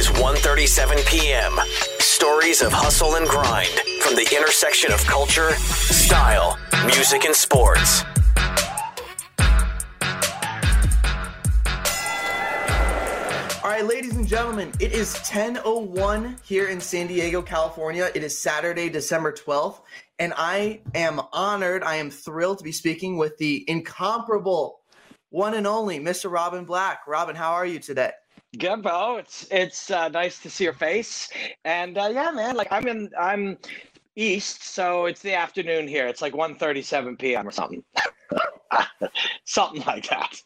is 1:37 p.m. Stories of hustle and grind from the intersection of culture, style, music, and sports. All right, ladies and gentlemen, it is 10:01 here in San Diego, California. It is Saturday, December 12th, and I am honored, I am thrilled to be speaking with the incomparable one and only Mr. Robin Black. Robin, how are you today? Good, bro. It's it's uh, nice to see your face, and uh, yeah, man. Like I'm in, I'm east, so it's the afternoon here. It's like 1.37 p.m. or something, something like that.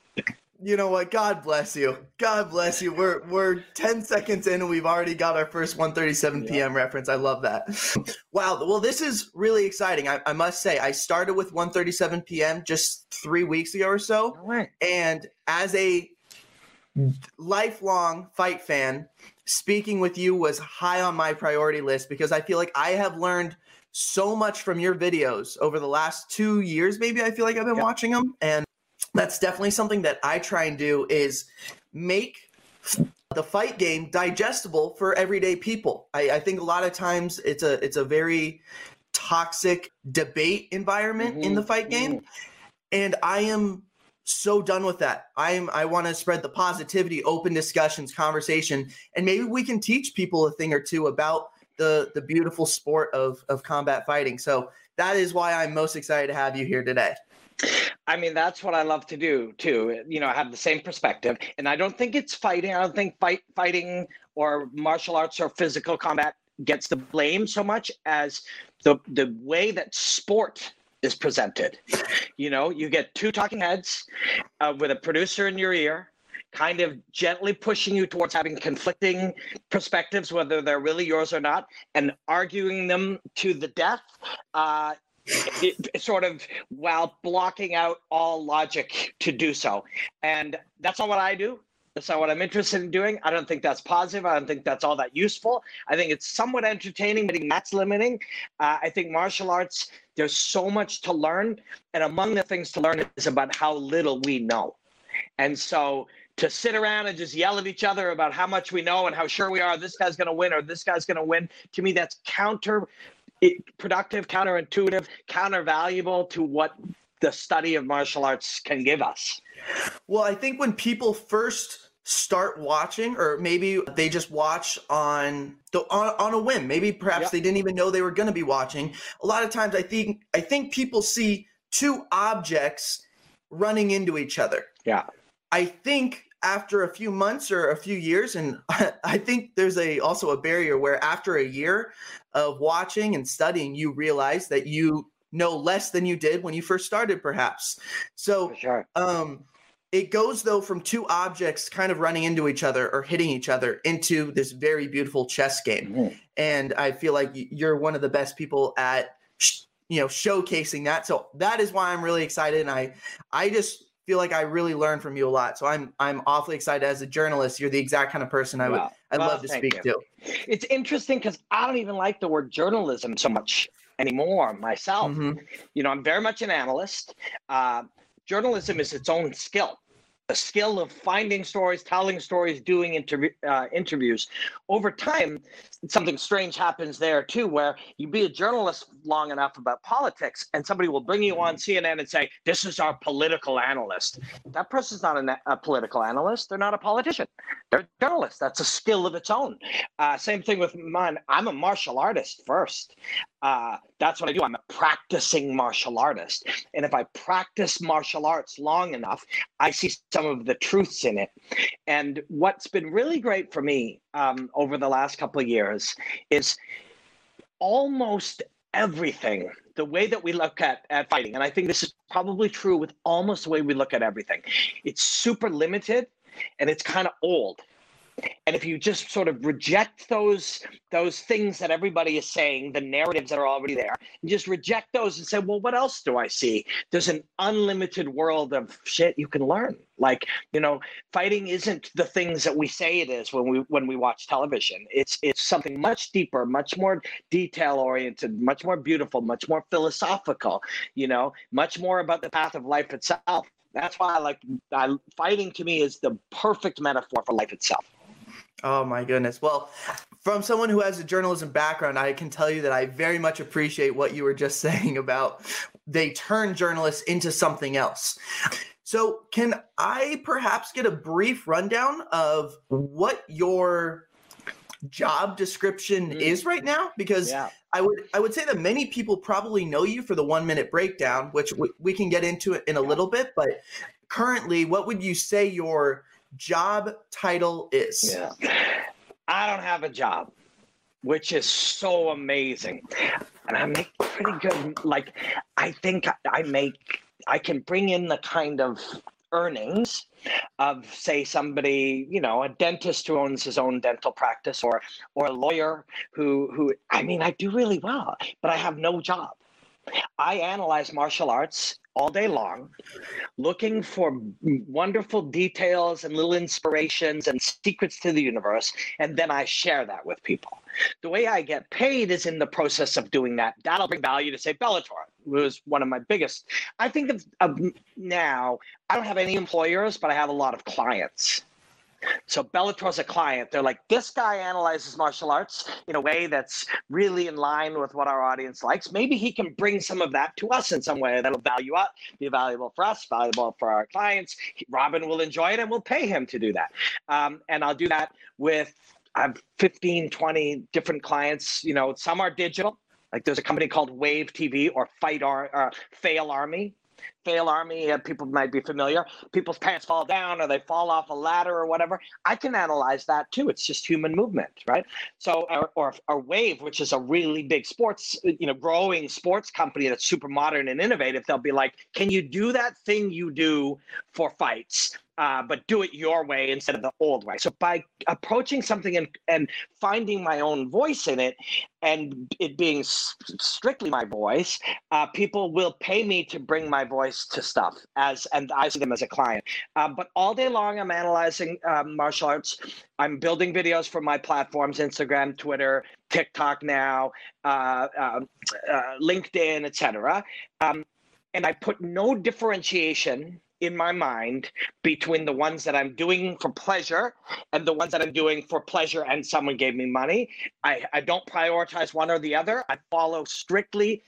You know what? God bless you. God bless you. We're we're 10 seconds in and we've already got our first 1:37 p.m. reference. I love that. wow. Well, this is really exciting. I, I must say, I started with 1:37 p.m. just three weeks ago or so, right. and as a lifelong fight fan, speaking with you was high on my priority list because I feel like I have learned so much from your videos over the last two years. Maybe I feel like I've been Yep. watching them, and that's definitely something that I try and do is make the fight game digestible for everyday people. I, I think a lot of times it's a it's a very toxic debate environment in Mhm, the fight game, and I am so done with that. I'm I want to spread the positivity, open discussions, conversation, and maybe we can teach people a thing or two about the the beautiful sport of of combat fighting. So that is why I'm most excited to have you here today. I mean, that's what I love to do too. You know, I have the same perspective, and I don't think it's fighting. I don't think fight fighting or martial arts or physical combat gets the blame so much as the the way that sport is presented. You know, you get two talking heads uh, with a producer in your ear, kind of gently pushing you towards having conflicting perspectives, whether they're really yours or not, and arguing them to the death. Uh, it, sort of while blocking out all logic to do so. And that's not what I do. That's not what I'm interested in doing. I don't think that's positive. I don't think that's all that useful. I think it's somewhat entertaining, but that's limiting. Uh, I think martial arts, there's so much to learn. And among the things to learn is about how little we know. And so to sit around and just yell at each other about how much we know and how sure we are this guy's going to win or this guy's going to win, to me, that's counter productive, counterintuitive, countervaluable to what the study of martial arts can give us. Well, I think when people first start watching, or maybe they just watch on the on, on a whim, maybe perhaps Yep. they didn't even know they were going to be watching. A lot of times, I think I think people see two objects running into each other. Yeah. I think after a few months or a few years, and I think there's a also a barrier where after a year of watching and studying, you realize that you know less than you did when you first started, perhaps. So For sure. um it goes though from two objects kind of running into each other or hitting each other into this very beautiful chess game Mhm. and i feel like you're one of the best people at sh- you know showcasing that so that is why i'm really excited and i i just feel like i really learned from you a lot so i'm i'm awfully excited as a journalist you're the exact kind of person i would Well, i'd well, love to speak you. to It's interesting because I don't even like the word journalism so much anymore myself. Mhm. You know, I'm very much an analyst. Uh, journalism is its own skill. The skill of finding stories, telling stories, doing interview, uh, interviews. Over time, something strange happens there too, where you be a journalist long enough about politics, and somebody will bring you on CNN and say, "This is our political analyst." That person's not a, a political analyst; they're not a politician. They're a journalist. That's a skill of its own. Uh, same thing with mine. I'm a martial artist first. Uh, that's what I do. I'm a practicing martial artist. And if I practice martial arts long enough, I see some of the truths in it. And what's been really great for me um, over the last couple of years is almost everything the way that we look at, at fighting. And i think this is probably true with almost the way we look at everything. It's super limited and it's kind of old and if you just sort of reject those those things that everybody is saying the narratives that are already there and just reject those and say well what else do i see? There's an unlimited world of shit you can learn. Like you know fighting isn't the things that we say it is when we when we watch television. It's it's something much deeper much more detail oriented much more beautiful much more philosophical you know much more about the path of life itself. That's why i like I, fighting to me is the perfect metaphor for life itself Oh my goodness. Well, from someone who has a journalism background, I can tell you that I very much appreciate what you were just saying about they turn journalists into something else. So, can I perhaps get a brief rundown of what your job description mm. is right now? Because yeah. I would I would say that many people probably know you for the one minute breakdown, which we, we can get into it in a yeah. little bit. But currently, what would you say your job title is? Yeah. I don't have a job, which is so amazing. And I make pretty good, like, I think I make, I can bring in the kind of earnings of say somebody you know a dentist who owns his own dental practice or or a lawyer who who i mean i do really well but i have no job i analyze martial arts all day long, looking for wonderful details and little inspirations and secrets to the universe. And then I share that with people. The way I get paid is in the process of doing that. That'll bring value to, say, Bellator, was one of my biggest. I think of, of now, I don't have any employers, but I have a lot of clients so Bellator's a client. They're like, this guy analyzes martial arts in a way that's really in line with what our audience likes. Maybe he can bring some of that to us in some way that'll value up, be valuable for us, valuable for our clients. Robin will enjoy it and we'll pay him to do that. Um, and I'll do that with I have 15, 20 different clients. You know, some are digital. Like there's a company called Wave TV or Fight Ar- uh, Fail Army fail army uh, people might be familiar. People's pants fall down or they fall off a ladder or whatever. I can analyze that too. It's just human movement right? So or, or, wave which is a really big sports you know growing sports company that's super modern and innovative. They'll be like can you do that thing you do for fights uh, but do it your way instead of the old way. So by approaching something and, and finding my own voice in it, and it being strictly my voice, uh, people will pay me to bring my voice to stuff as, and I see them as a client. Uh, but all day long, I'm analyzing um, martial arts. I'm building videos for my platforms: Instagram, Twitter, TikTok now, uh, um, uh, LinkedIn, etc. Um, and I put no differentiation in my mind between the ones that I'm doing for pleasure and the ones that I'm doing for pleasure and someone gave me money. I, I don't prioritize one or the other. I follow strictly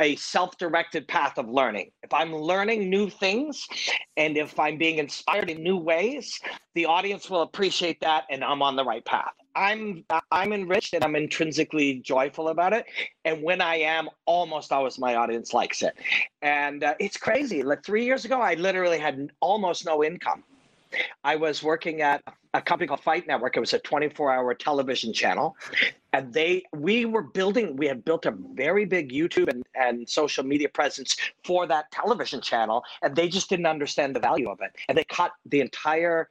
a self-directed path of learning. If I'm learning new things and if I'm being inspired in new ways, the audience will appreciate that and I'm on the right path. I'm I'm enriched and I'm intrinsically joyful about it. And when I am, almost always my audience likes it. And uh, it's crazy. Like 3 years ago I literally had almost no income. I was working at a company called Fight Network. It was a 24-hour television channel, and they we were building. We had built a very big YouTube and, and social media presence for that television channel, and they just didn't understand the value of it, and they cut the entire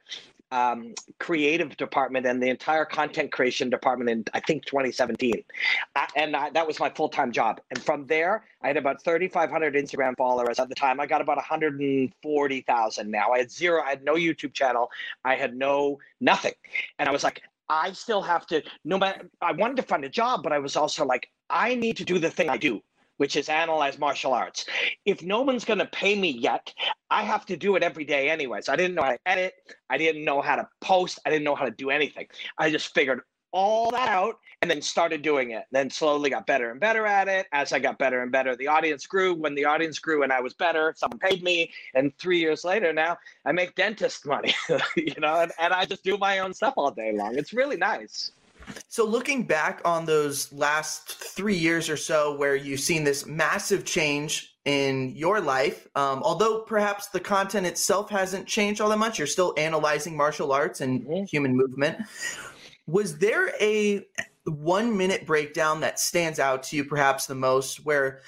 um, creative department and the entire content creation department in I think 2017, I, and I, that was my full time job. And from there, I had about 3,500 Instagram followers at the time. I got about 140,000 now. I had zero. I had no YouTube channel. I had no nothing, and I was like, I still have to. No matter. I wanted to find a job, but I was also like, I need to do the thing I do which is analyze martial arts. If no one's going to pay me yet, I have to do it every day anyways. I didn't know how to edit. I didn't know how to post. I didn't know how to do anything. I just figured all that out and then started doing it. Then slowly got better and better at it. As I got better and better, the audience grew. When the audience grew and I was better, someone paid me. And three years later, now I make dentist money, you know, and, and I just do my own stuff all day long. It's really nice. So, looking back on those last three years or so, where you've seen this massive change in your life, um, although perhaps the content itself hasn't changed all that much, you're still analyzing martial arts and mm-hmm. human movement. Was there a one minute breakdown that stands out to you perhaps the most where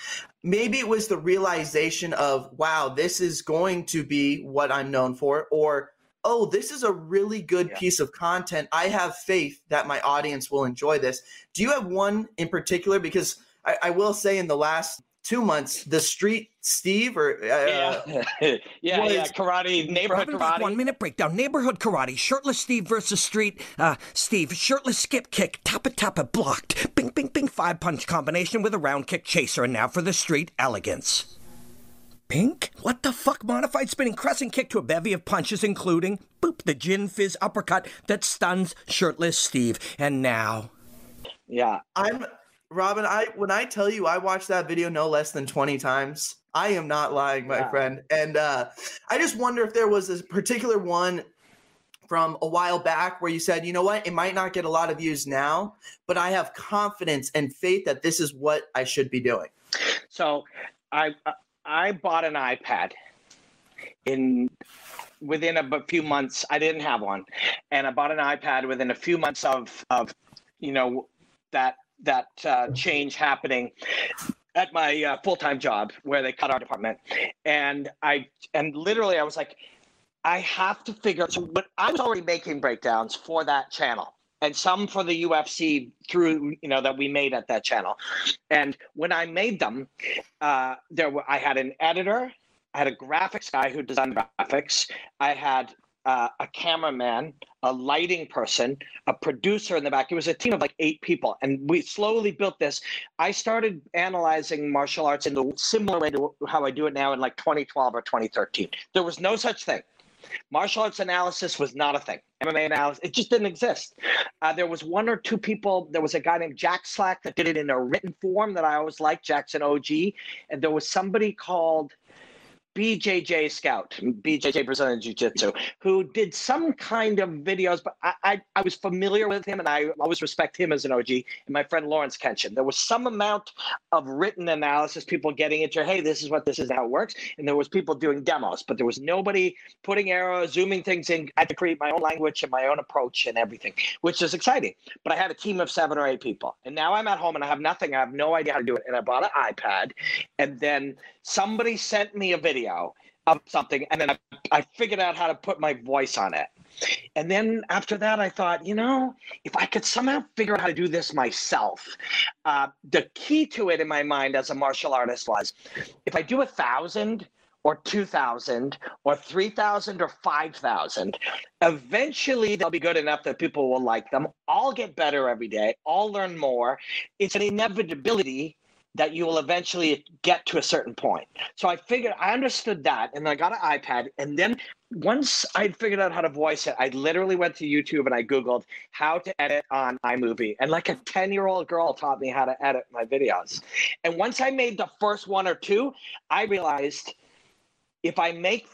maybe it was the realization of wow this is going to be what i'm known for or oh, this is a really good yeah. piece of content. I have faith that my audience will enjoy this. Do you have one in particular? Because I, I will say in the last two months, the street Steve or uh, yeah, yeah, yeah, karate neighborhood karate. One minute breakdown: neighborhood karate. Shirtless Steve versus street uh, Steve. Shirtless skip kick. Tappa tappa blocked. Bing bing bing. Five punch combination with a round kick chaser. And now for the street elegance. Pink? What the fuck? Modified spinning crescent kick to a bevy of punches, including boop, the gin fizz uppercut that stuns shirtless Steve. And now. Yeah. I'm Robin, I when I tell you I watched that video no less than 20 times, I am not lying, my Yeah. friend. And uh I just wonder if there was a particular one from a while back where you said, you know what, it might not get a lot of views now, but I have confidence and faith that this is what I should be doing. So I I bought an iPad in within a few months. I didn't have one, and I bought an iPad within a few months of of you know that that uh, change happening at my uh, full time job where they cut our department, and I and literally I was like. I have to figure. So, but I was already making breakdowns for that channel, and some for the UFC through you know that we made at that channel. And when I made them, uh, there were I had an editor, I had a graphics guy who designed graphics, I had uh, a cameraman, a lighting person, a producer in the back. It was a team of like eight people, and we slowly built this. I started analyzing martial arts in the similar way to how I do it now in like 2012 or 2013. There was no such thing. Martial arts analysis was not a thing. MMA analysis, it just didn't exist. Uh, there was one or two people. There was a guy named Jack Slack that did it in a written form that I always liked, Jackson OG. And there was somebody called BJJ Scout, BJJ Brazilian Jiu Jitsu, who did some kind of videos, but I, I, I was familiar with him and I always respect him as an OG. And my friend Lawrence Kenshin. There was some amount of written analysis, people getting into, hey, this is what this is, how it works. And there was people doing demos, but there was nobody putting arrows, zooming things in. I had to create my own language and my own approach and everything, which is exciting. But I had a team of seven or eight people. And now I'm at home and I have nothing. I have no idea how to do it. And I bought an iPad. And then somebody sent me a video of something. And then I, I figured out how to put my voice on it. And then after that, I thought, you know, if I could somehow figure out how to do this myself, uh, the key to it in my mind as a martial artist was if I do a thousand or 2,000 or 3,000 or 5,000, eventually they'll be good enough that people will like them. I'll get better every day. I'll learn more. It's an inevitability that you will eventually get to a certain point. So I figured I understood that and I got an iPad and then once I'd figured out how to voice it, I literally went to YouTube and I Googled how to edit on iMovie. And like a 10 year old girl taught me how to edit my videos. And once I made the first one or two, I realized if I make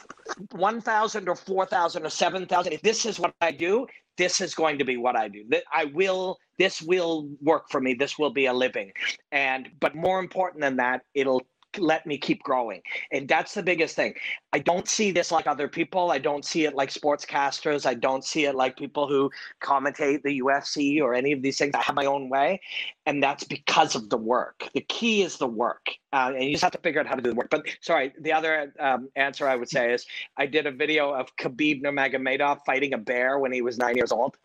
1,000 or 4,000 or 7,000, if this is what I do, this is going to be what I do. I will, this will work for me. This will be a living. And, but more important than that, it'll let me keep growing. And that's the biggest thing. I don't see this like other people. I don't see it like sportscasters. I don't see it like people who commentate the UFC or any of these things. I have my own way. And that's because of the work. The key is the work. Uh, and you just have to figure out how to do the work. But sorry, the other um, answer I would say is I did a video of Khabib Nurmagomedov fighting a bear when he was nine years old.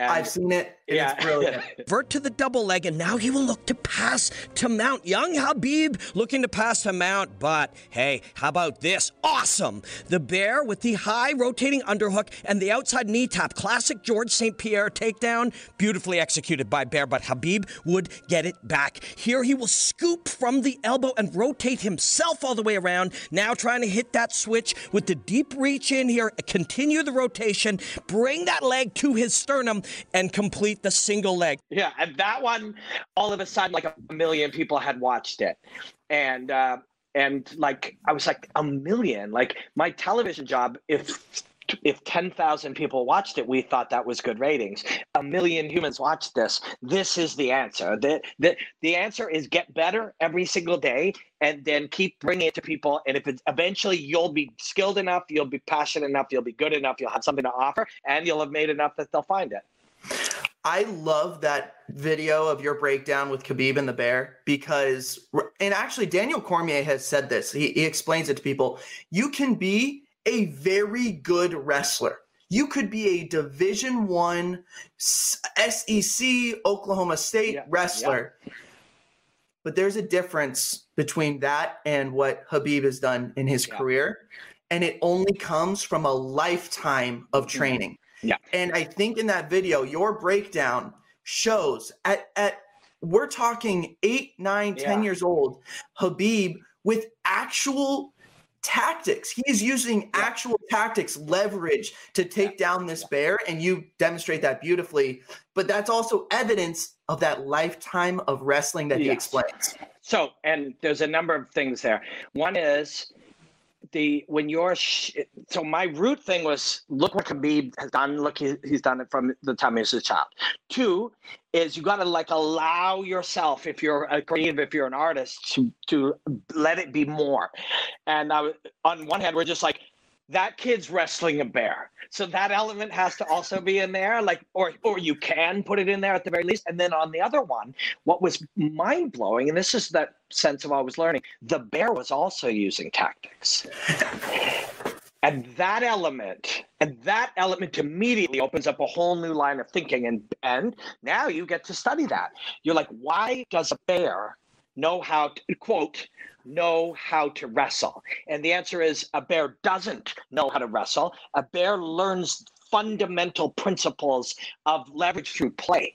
And I've seen it. yeah, It's brilliant. Vert to the double leg, and now he will look to pass to Mount. Young Khabib looking to pass to Mount, but hey, how about this? Awesome! The bear with the high rotating underhook and the outside knee tap. Classic George St. Pierre takedown. Beautifully executed by Bear, but Khabib would get it back. Here he will scoop from the elbow and rotate himself all the way around. Now trying to hit that switch with the deep reach in here. Continue the rotation, bring that leg to his sternum, and complete the single leg. Yeah, and that one, all of a sudden, like a million people had watched it, and uh, and like I was like a million. Like my television job, if if ten thousand people watched it, we thought that was good ratings. A million humans watched this. This is the answer. The the the answer is get better every single day, and then keep bringing it to people. And if it's eventually you'll be skilled enough, you'll be passionate enough, you'll be good enough, you'll have something to offer, and you'll have made enough that they'll find it. I love that video of your breakdown with Khabib and the bear because, and actually, Daniel Cormier has said this. He, he explains it to people. You can be a very good wrestler. You could be a Division One SEC Oklahoma State Yeah, wrestler, but there's a difference between that and what Khabib has done in his Yeah. career, and it only comes from a lifetime of mm-hmm. training. Yeah. And I think in that video, your breakdown shows at at we're talking eight, nine, ten Yeah. years old, Khabib with actual tactics. He's using actual tactics, leverage to take down this bear, and you demonstrate that beautifully. But that's also evidence of that lifetime of wrestling that he explains. So, and there's a number of things there. One is the when you're sh- so my root thing was look what Khabib has done. Look, he, he's done it from the time he was a child. Two is you got to like allow yourself if you're a creative, if you're an artist, to to let it be more. And I on one hand, we're just like that kid's wrestling a bear. So that element has to also be in there, like, or or you can put it in there at the very least. And then on the other one, what was mind blowing, and this is that sense of I was learning, the bear was also using tactics. and that element, and that element immediately opens up a whole new line of thinking. And and now you get to study that. You're like, why does a bear know how to quote know how to wrestle? And the answer is a bear doesn't know how to wrestle. A bear learns fundamental principles of leverage through play.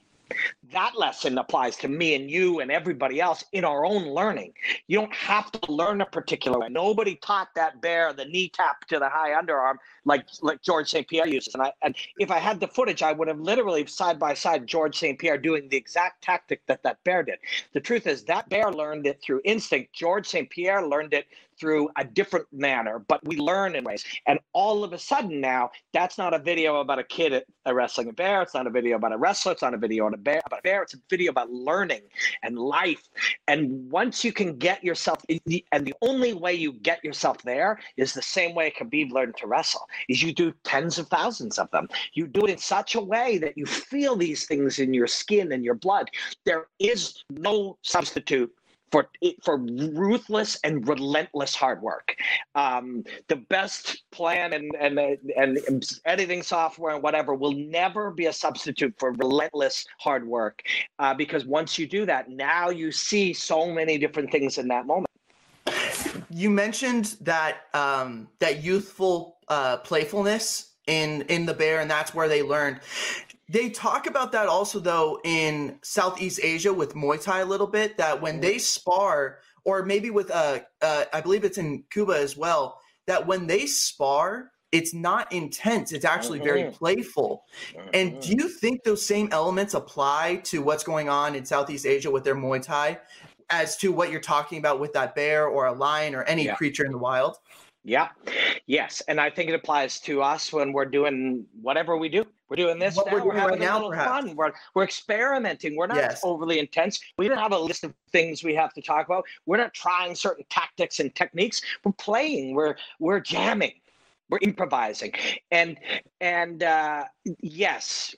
That lesson applies to me and you and everybody else in our own learning. You don't have to learn a particular way. Nobody taught that bear the knee tap to the high underarm like like George St. Pierre uses. And I and if I had the footage, I would have literally side by side George St. Pierre doing the exact tactic that that bear did. The truth is that bear learned it through instinct. George St. Pierre learned it through a different manner, but we learn in ways. And all of a sudden now, that's not a video about a kid wrestling a bear. It's not a video about a wrestler. It's not a video on a bear about a bear. It's a video about learning and life. And once you can get yourself, and the only way you get yourself there is the same way Khabib learned to wrestle, is you do tens of thousands of them. You do it in such a way that you feel these things in your skin and your blood. There is no substitute for for ruthless and relentless hard work. Um, the best plan and, and and editing software and whatever will never be a substitute for relentless hard work, uh, because once you do that, now you see so many different things in that moment. You mentioned that um, that youthful uh, playfulness in in the bear, and that's where they learned. They talk about that also though in Southeast Asia with Muay Thai a little bit. That when they spar, or maybe with uh, uh I believe it's in Cuba as well. That when they spar, it's not intense. It's actually very Mhm. playful. And do you think those same elements apply to what's going on in Southeast Asia with their Muay Thai, as to what you're talking about with that bear or a lion or any Yeah. creature in the wild? Yeah, yes, and I think it applies to us when we're doing whatever we do. We're doing this What now. we're We're, doing right having a now, little perhaps. fun. We're we're experimenting. We're not Yes. overly intense. We don't have a list of things we have to talk about. We're not trying certain tactics and techniques. We're playing. We're we're jamming. We're improvising. And and uh, yes.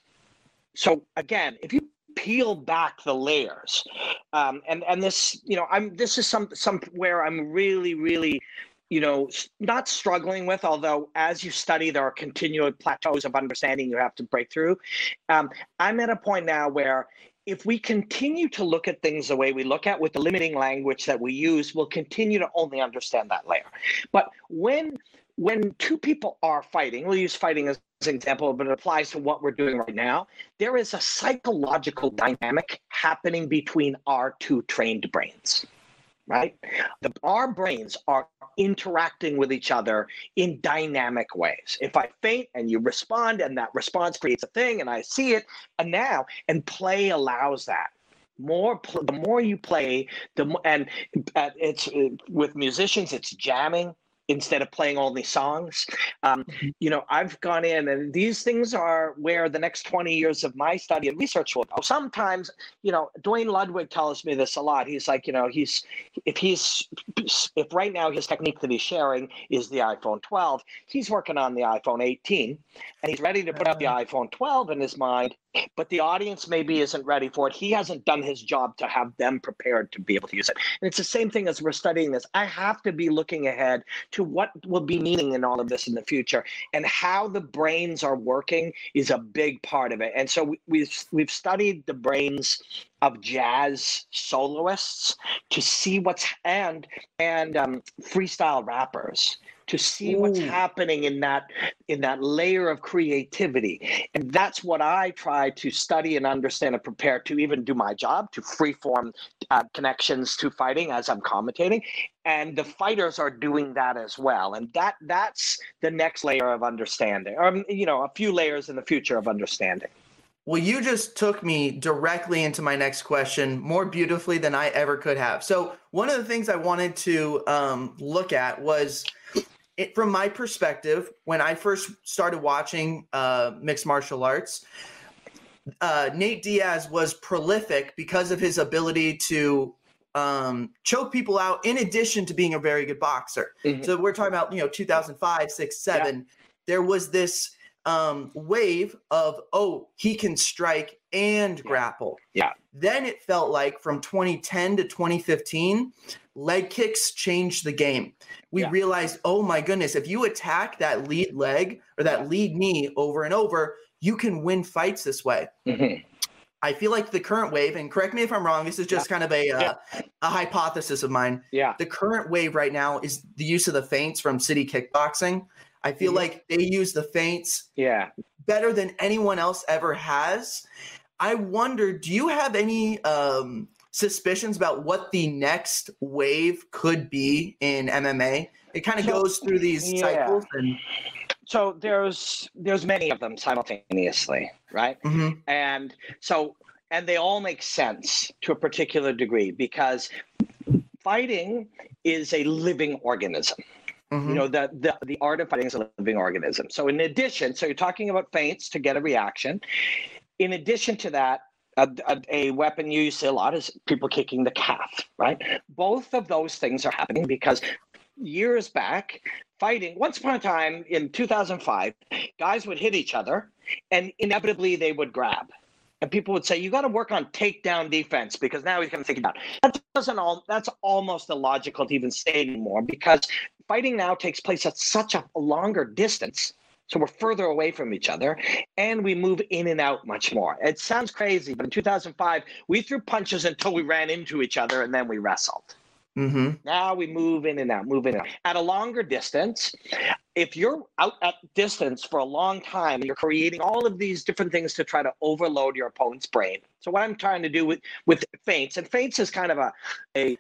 So again, if you peel back the layers, um, and and this, you know, I'm this is some somewhere I'm really really you know, not struggling with, although as you study, there are continual plateaus of understanding you have to break through. Um, I'm at a point now where if we continue to look at things the way we look at with the limiting language that we use, we'll continue to only understand that layer. But when when two people are fighting, we'll use fighting as an example, but it applies to what we're doing right now. There is a psychological dynamic happening between our two trained brains right? The, our brains are interacting with each other in dynamic ways. If I feint and you respond, and that response creates a thing, and I see it, and now, and play allows that. More, the more you play, the and it's uh, with musicians, it's jamming instead of playing only songs. Um, you know, I've gone in, and these things are where the next 20 years of my study and research will go. Sometimes, you know, Duane Ludwig tells me this a lot. He's like, you know, he's if he's if right now his technique that he's sharing is the iPhone 12, he's working on the iPhone 18, and he's ready to put out the iPhone 12 in his mind. But the audience maybe isn't ready for it. He hasn't done his job to have them prepared to be able to use it. And it's the same thing as we're studying this. I have to be looking ahead to what will be meaning in all of this in the future and how the brains are working is a big part of it and so we, we've we've studied the brains of jazz soloists to see what's and and um, freestyle rappers to see what's happening in that in that layer of creativity. And that's what I try to study and understand and prepare to even do my job to freeform uh, connections to fighting as I'm commentating. And the fighters are doing that as well. And that that's the next layer of understanding, or um, you know, a few layers in the future of understanding. Well, you just took me directly into my next question more beautifully than I ever could have. So, one of the things I wanted to um, look at was it, from my perspective, when I first started watching uh, mixed martial arts, uh, Nate Diaz was prolific because of his ability to um, choke people out in addition to being a very good boxer. Mhm. So, we're talking about, you know, 2005, 6, 7. There was this um, wave of oh he can strike and Yeah. grapple. Yeah. Then it felt like from 2010 to 2015, leg kicks change the game. We Yeah. realized oh my goodness, if you attack that lead leg or that lead knee over and over, you can win fights this way. Mhm. I feel like the current wave, and correct me if I'm wrong, this is just kind of a uh, a hypothesis of mine. Yeah. The current wave right now is the use of the feints from City Kickboxing. I feel Mhm. like they use the feints Yeah. better than anyone else ever has. I wonder, do you have any um, suspicions about what the next wave could be in MMA? It kind of So- goes through these yeah. cycles, and So there's there's many of them simultaneously, right? Mhm. And so and they all make sense to a particular degree because fighting is a living organism. Mhm. You know, the, the the art of fighting is a living organism. So in addition, so you're talking about feints to get a reaction. In addition to that, a, a, a weapon you see a lot is people kicking the calf, right? Both of those things are happening because years back, fighting, once upon a time in 2005, guys would hit each other and inevitably they would grab. And people would say, you got to work on takedown defense because now he's going to think about it. That doesn't all, that's almost illogical to even say anymore because fighting now takes place at such a longer distance. So we're further away from each other and we move in and out much more. It sounds crazy, but in 2005, we threw punches until we ran into each other and then we wrestled. Mhm. Now we move in and out, move in and out. At a longer distance, if you're out at distance for a long time, you're creating all of these different things to try to overload your opponent's brain. So what I'm trying to do with with feints, and feints is kind of a a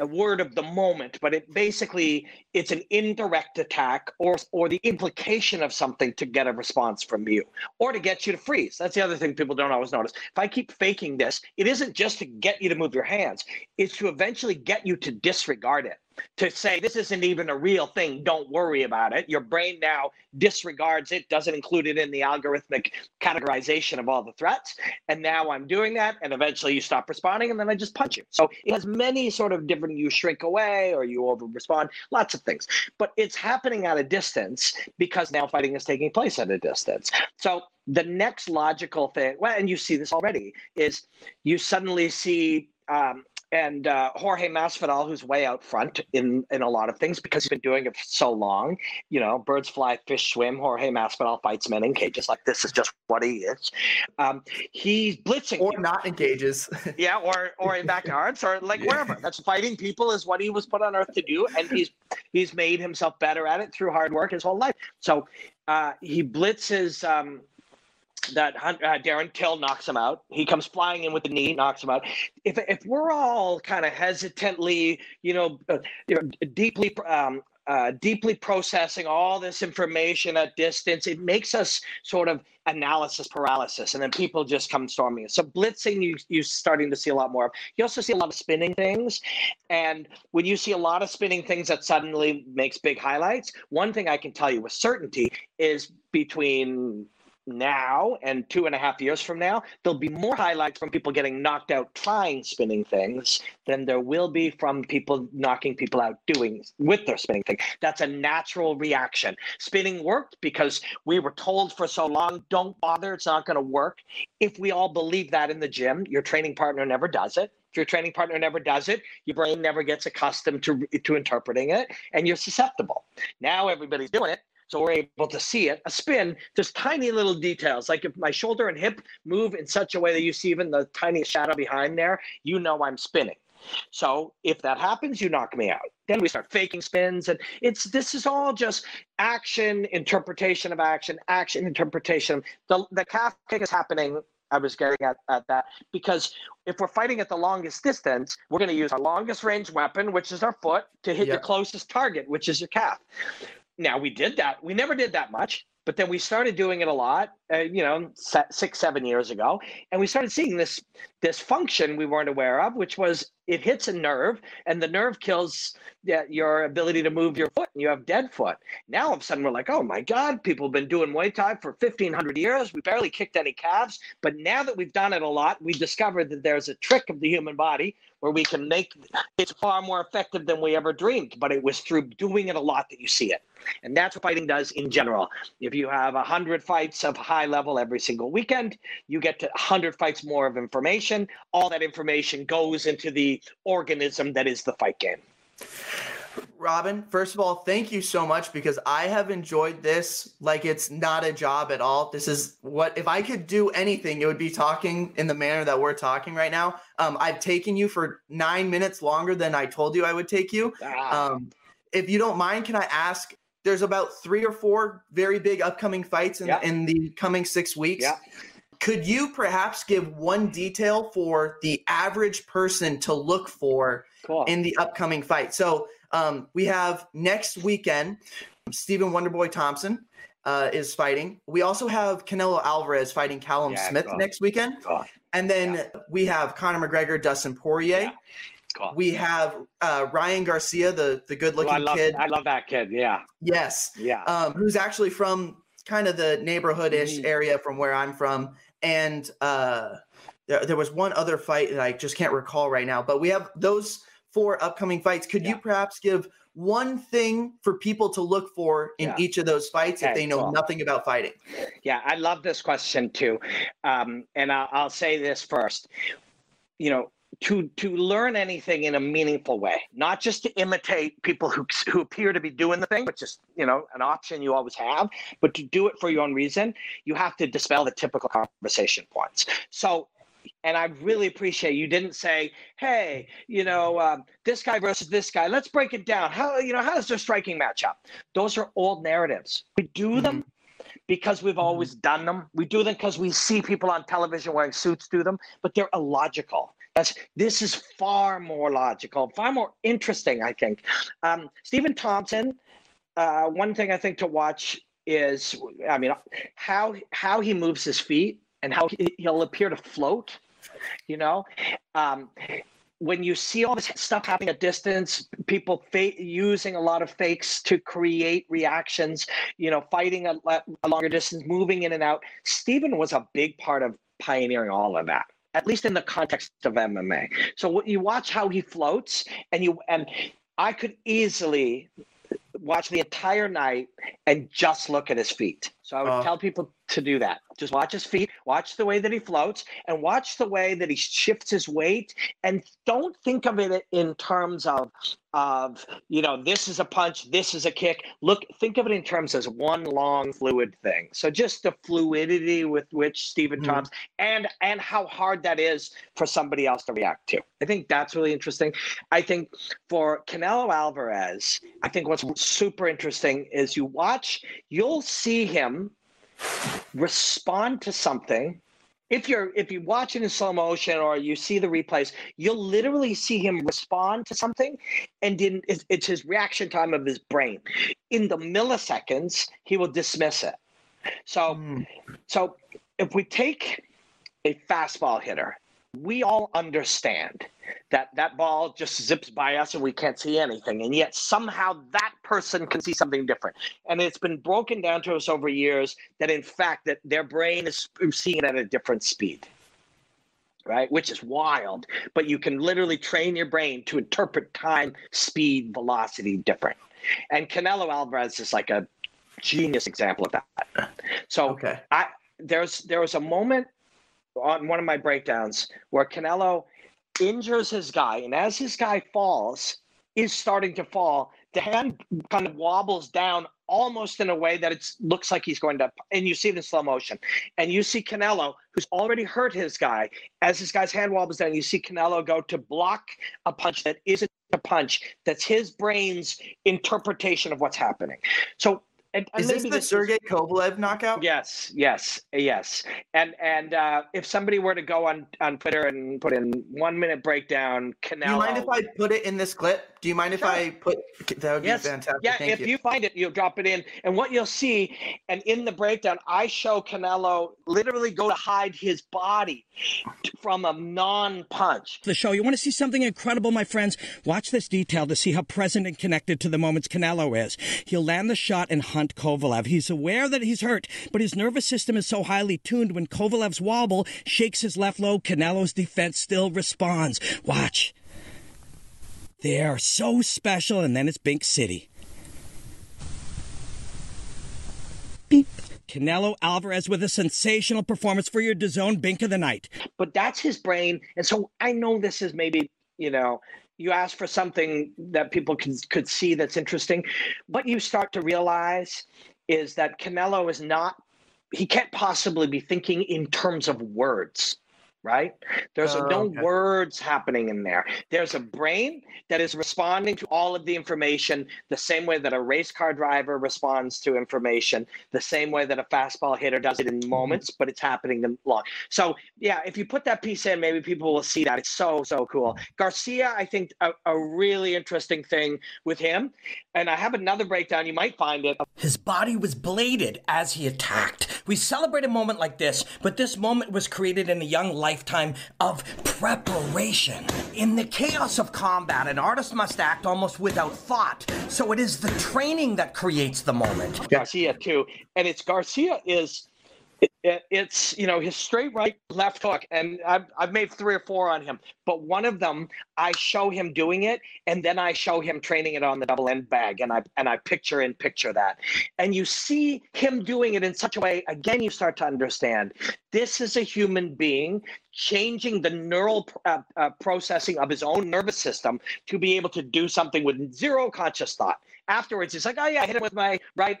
a word of the moment, but it basically it's an indirect attack or or the implication of something to get a response from you or to get you to freeze. That's the other thing people don't always notice. If I keep faking this, it isn't just to get you to move your hands, it's to eventually get you to disregard it. To say this isn't even a real thing, don't worry about it. Your brain now disregards it, doesn't include it in the algorithmic categorization of all the threats. And now I'm doing that, and eventually you stop responding, and then I just punch you. So it has many sort of different, you shrink away or you over respond, lots of things. But it's happening at a distance because now fighting is taking place at a distance. So the next logical thing, well, and you see this already, is you suddenly see um, and uh, Jorge Masvidal, who's way out front in in a lot of things because he's been doing it for so long. You know, birds fly, fish swim. Jorge Masvidal fights men in cages. Like this is just what he is. Um, he's blitzing, or people. not in cages. yeah, or or in backyards, or like wherever. That's fighting people is what he was put on earth to do, and he's he's made himself better at it through hard work his whole life. So uh, he blitzes. Um, that Hun- uh, Darren Till knocks him out. He comes flying in with the knee, knocks him out. If if we're all kind of hesitantly, you know, uh, deeply um, uh, deeply processing all this information at distance, it makes us sort of analysis paralysis, and then people just come storming. So blitzing, you you're starting to see a lot more of. You also see a lot of spinning things, and when you see a lot of spinning things, that suddenly makes big highlights. One thing I can tell you with certainty is between now and two and a half years from now, there'll be more highlights from people getting knocked out trying spinning things than there will be from people knocking people out doing with their spinning thing. That's a natural reaction. Spinning worked because we were told for so long, don't bother, it's not going to work. If we all believe that in the gym, your training partner never does it. If your training partner never does it, your brain never gets accustomed to, to interpreting it, and you're susceptible. Now everybody's doing it. So we're able to see it. A spin, there's tiny little details. Like if my shoulder and hip move in such a way that you see even the tiniest shadow behind there, you know I'm spinning. So if that happens, you knock me out. Then we start faking spins, and it's this is all just action, interpretation of action, action, interpretation. The the calf kick is happening. I was getting at, at that because if we're fighting at the longest distance, we're going to use our longest range weapon, which is our foot, to hit Yep. your closest target, which is your calf. Now we did that. We never did that much, but then we started doing it a lot. Uh, you know, six, seven years ago, and we started seeing this this function we weren't aware of, which was it hits a nerve, and the nerve kills your ability to move your foot, and you have dead foot. Now all of a sudden we're like, oh my god, people have been doing Muay Thai for fifteen hundred years. We barely kicked any calves, but now that we've done it a lot, we discovered that there's a trick of the human body where we can make it's far more effective than we ever dreamed. But it was through doing it a lot that you see it, and that's what fighting does in general. If you have a hundred fights of high level every single weekend, you get to hundred fights more of information. All that information goes into the organism that is the fight game. Robin, first of all, thank you so much because I have enjoyed this like it's not a job at all. This is what if I could do anything, it would be talking in the manner that we're talking right now. Um, I've taken you for nine minutes longer than I told you I would take you. Ah, Um, if you don't mind, can I ask? There's about three or four very big upcoming fights in, Yeah. in the coming six weeks. Yeah. Could you perhaps give one detail for the average person to look for cool. in the upcoming fight. So um, we have next weekend, Stephen Wonderboy Thompson uh, is fighting. We also have Canelo Alvarez fighting Callum Yeah, Smith cool. next weekend. Cool. And then we have Conor McGregor, Dustin Poirier. Yeah. We have uh, Ryan Garcia, the, the good looking love kid. I love that kid. Yeah. yes. Yeah. Um, who's actually from kind of the neighborhood ish Mhm. area from where I'm from. And uh, there, there was one other fight that I just can't recall right now, but we have those four upcoming fights. Could you perhaps give one thing for people to look for in Yeah. each of those fights if they know cool. nothing about fighting? Yeah, I love this question too, um, and I'll, I'll say this first. You know, to to learn anything in a meaningful way, not just to imitate people who who appear to be doing the thing, which is you know an option you always have, but to do it for your own reason, you have to dispel the typical conversation points. So. And I really appreciate you didn't say, "Hey, you know, um, this guy versus this guy. Let's break it down. How you know how does their striking match up?" Those are old narratives. We do them because we've always done them. We do them because we see people on television wearing suits do them, but they're illogical. This is far more logical, far more interesting. I think. Um, Stephen Thompson. Uh, one thing I think to watch is, I mean, how how he moves his feet and how he, he'll appear to float. You know, um, when you see all this stuff happening at distance, people fa- using a lot of fakes to create reactions, you know, fighting a, a longer distance, moving in and out. Stephen was a big part of pioneering all of that, at least in the context of MMA. So you watch how he floats, and you and I could easily watch the entire night and just look at his feet. So I would Uh. tell people to do that. Just watch his feet, watch the way that he floats, and watch the way that he shifts his weight. And don't think of it in terms of of you know this is a punch, this is a kick. Look, think of it in terms as one long fluid thing. So just the fluidity with which Stephen Mhm. Thompson and and how hard that is for somebody else to react to. I think that's really interesting. I think for Canelo Alvarez, I think what's super interesting is you watch, you'll see him respond to something. If you're if you watch it in slow motion or you see the replays, you'll literally see him respond to something, and in it's, it's his reaction time of his brain. In the milliseconds, he will dismiss it. So Mm. so if we take a fastball hitter, we all understand that that ball just zips by us and we can't see anything. And yet somehow that person can see something different. And it's been broken down to us over years that in fact that their brain is seeing it at a different speed. Right, which is wild, but you can literally train your brain to interpret time, speed, velocity different. And Canelo Alvarez is like a genius example of that. So Okay. i there's there was a moment on one of my breakdowns where Canelo injures his guy, and as his guy falls, is starting to fall, the hand kind of wobbles down almost in a way that it looks like he's going to, and you see it in slow motion. And you see Canelo, who's already hurt his guy, as his guy's hand wobbles down, you see Canelo go to block a punch that isn't a punch. That's his brain's interpretation of what's happening. So and, and is this the this Sergey Kovalev knockout? Yes, yes, yes. And and uh, if somebody were to go on on Twitter and put in one minute breakdown, Canelo. Do you mind if I put it in this clip? Do you mind if sure. I put that would yes. be fantastic? Yeah, Thank if you. you find it, you'll drop it in. And what you'll see, and in the breakdown, I show Canelo literally go to hide his body from a non-punch. The show. You want to see something incredible, my friends? Watch this detail to see how present and connected to the moments Canelo is. He'll land the shot and hunt Kovalev. He's aware that he's hurt, but his nervous system is so highly tuned when Kovalev's wobble shakes his left low, Canelo's defense still responds. Watch. They are so special, and then it's Bink City. Beep. Canelo Alvarez with a sensational performance for your DAZN Bink of the Night. But that's his brain. And so I know this is maybe, you know, you ask for something that people can, could see that's interesting. What you start to realize is that Canelo is not, he can't possibly be thinking in terms of words right? There's oh, no okay. words happening in there. There's a brain that is responding to all of the information the same way that a race car driver responds to information, the same way that a fastball hitter does it in mm-hmm. moments, but it's happening in long. So, yeah, if you put that piece in, maybe people will see that. It's so, so cool. Garcia, I think a, a really interesting thing with him. And I have another breakdown. You might find it. His body was bladed as he attacked. We celebrate a moment like this, but this moment was created in a young life lifetime of preparation. In the chaos of combat, an artist must act almost without thought. So it is the training that creates the moment. Garcia, too. And it's Garcia is it, it's you know his straight right left hook and I've, I've made three or four on him but one of them i show him doing it and then i show him training it on the double end bag and i and i picture in picture that. And you see him doing it in such a way again you start to understand this is a human being changing the neural uh, uh, processing of his own nervous system to be able to do something with zero conscious thought afterwards he's like oh yeah i hit him with my right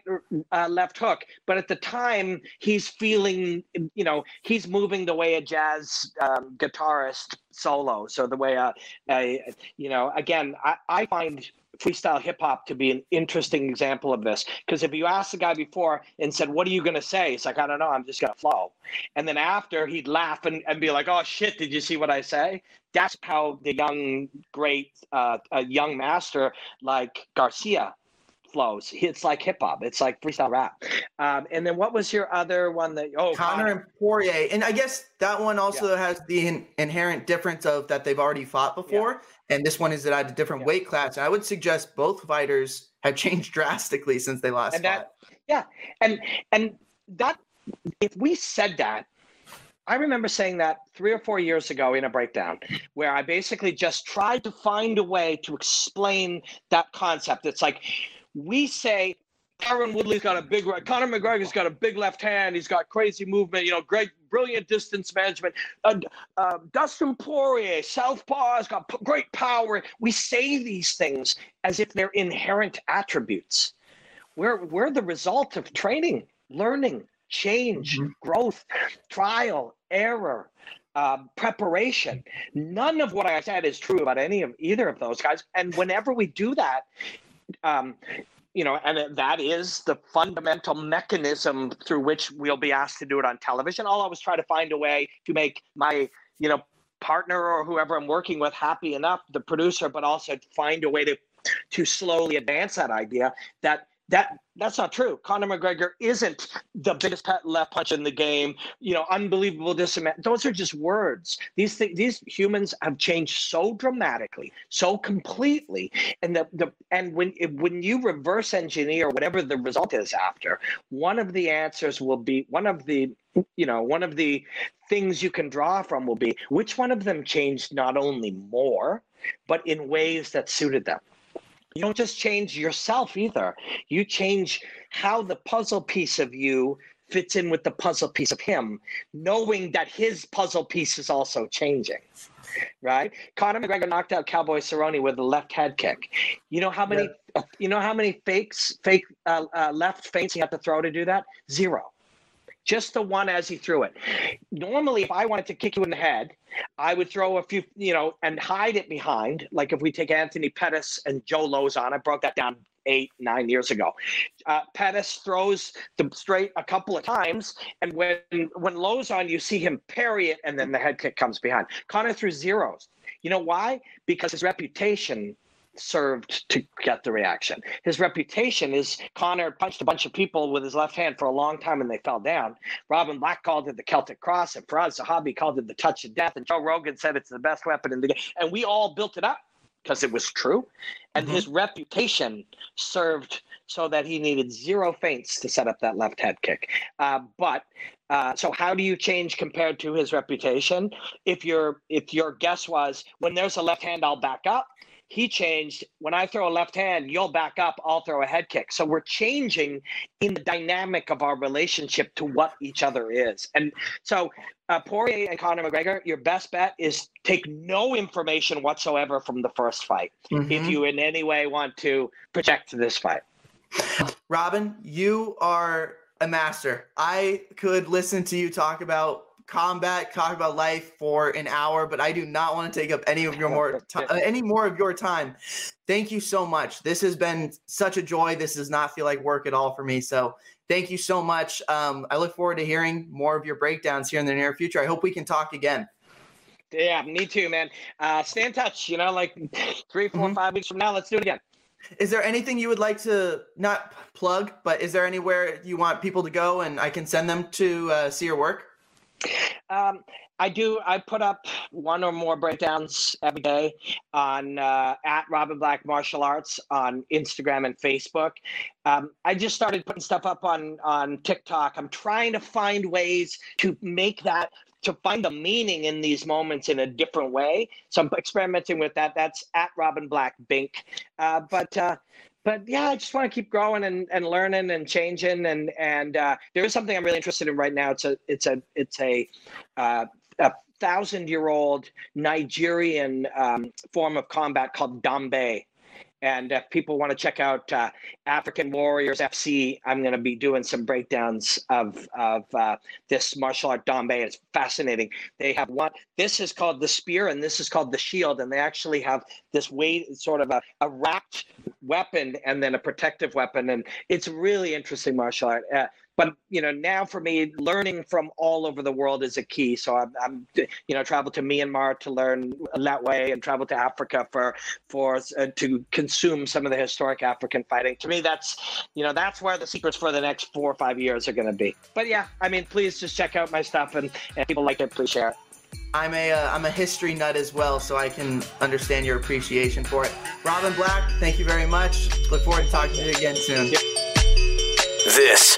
uh, left hook but at the time he's feeling you know he's moving the way a jazz um, guitarist solo so the way a, a you know again I, I find freestyle hip hop to be an interesting example of this. Because if you asked the guy before and said, What are you going to say? He's like, I don't know. I'm just going to flow. And then after, he'd laugh and, and be like, Oh, shit, did you see what I say? That's how the young, great, uh, young master like Garcia flows. It's like hip hop. It's like freestyle rap. Um, and then what was your other one that? Oh, Conor, Conor. and Poirier, and I guess that one also yeah. has the in, inherent difference of that they've already fought before, yeah. and this one is at a different yeah. weight class. And I would suggest both fighters have changed drastically since they last and fought. That, yeah, and and that if we said that I remember saying that three or four years ago in a breakdown where I basically just tried to find a way to explain that concept. It's like we say Tyron Woodley's got a big right. Conor McGregor's got a big left hand. He's got crazy movement. You know, great, brilliant distance management. Uh, uh, Dustin Poirier, Southpaw, has got p- great power. We say these things as if they're inherent attributes. We're we're the result of training, learning, change, mm-hmm. growth, trial, error. Uh, preparation. None of what I said is true about any of either of those guys. And whenever we do that, um, you know, and that is the fundamental mechanism through which we'll be asked to do it on television. I'll always try to find a way to make my, you know, partner or whoever I'm working with happy enough, the producer, but also find a way to to slowly advance that idea that that that's not true. Conor McGregor isn't the biggest left punch in the game. You know, unbelievable discipline. Those are just words. These things, these humans have changed so dramatically, so completely, and the the and when when you reverse engineer whatever the result is after, one of the answers will be one of the you know one of the things you can draw from will be which one of them changed not only more, but in ways that suited them you don't just change yourself either. You change how the puzzle piece of you fits in with the puzzle piece of him, knowing that his puzzle piece is also changing. Right? Conor McGregor knocked out Cowboy Cerrone with a left head kick. You know how many? Yeah. You know how many fakes, fake uh, uh, left feints he had to throw to do that? Zero just the one as he threw it. Normally, if I wanted to kick you in the head, I would throw a few, you know, and hide it behind. Like if we take Anthony Pettis and Joe Lauzon, I broke that down eight, nine years ago. Uh, Pettis throws the straight a couple of times, and when when Lauzon, you see him parry it, and then the head kick comes behind. Conor threw zeros. You know why? Because his reputation served to get the reaction. His reputation is Conor punched a bunch of people with his left hand for a long time and they fell down. Robin Black called it the Celtic Cross, and Firas Zahabi called it the touch of death, and Joe Rogan said it's the best weapon in the game. And we all built it up because it was true. And mm-hmm. his reputation served so that he needed zero feints to set up that left head kick. Uh, but uh, so how do you change compared to his reputation? If your if your guess was when there's a left hand, I'll back up he changed when I throw a left hand, you'll back up, I'll throw a head kick. So we're changing in the dynamic of our relationship to what each other is. And so uh, Poirier and Conor McGregor, your best bet is take no information whatsoever from the first fight mm-hmm. if you in any way want to project this fight. Robin, you are a master. I could listen to you talk about combat, talk about life for an hour, but I do not want to take up any of your more time, uh, any more of your time. Thank you so much. This has been such a joy. This does not feel like work at all for me. So thank you so much. Um, I look forward to hearing more of your breakdowns here in the near future. I hope we can talk again. Yeah, me too, man. Uh, stay in touch. You know, like three, four, mm-hmm. five weeks from now, let's do it again. Is there anything you would like to not plug, but is there anywhere you want people to go and I can send them to uh, see your work? Um, I do. I put up one or more breakdowns every day on uh, at Robin Black Martial Arts on Instagram and Facebook. Um, I just started putting stuff up on on TikTok. I'm trying to find ways to make that to find the meaning in these moments in a different way. So I'm experimenting with that. That's at Robin Black Bink. Uh, but uh, but yeah, I just want to keep growing and, and learning and changing. And and uh, there is something I'm really interested in right now. It's a it's a it's a, uh, a thousand year old Nigerian um, form of combat called dambe. And if people want to check out uh, African Warriors FC, I'm going to be doing some breakdowns of of uh, this martial art dambe. It's fascinating. They have one. This is called the spear, and this is called the shield. And they actually have this weight, sort of a, a wrapped weapon, and then a protective weapon. And it's really interesting martial art. Uh, but you know now for me learning from all over the world is a key so i'm, I'm you know travel to myanmar to learn that way and travel to africa for for uh, to consume some of the historic african fighting to me that's you know that's where the secrets for the next four or five years are going to be but yeah i mean please just check out my stuff and, and people like it please share it I'm a am uh, a history nut as well, so I can understand your appreciation for it. Robin Black, thank you very much. Look forward to talking to you again soon. This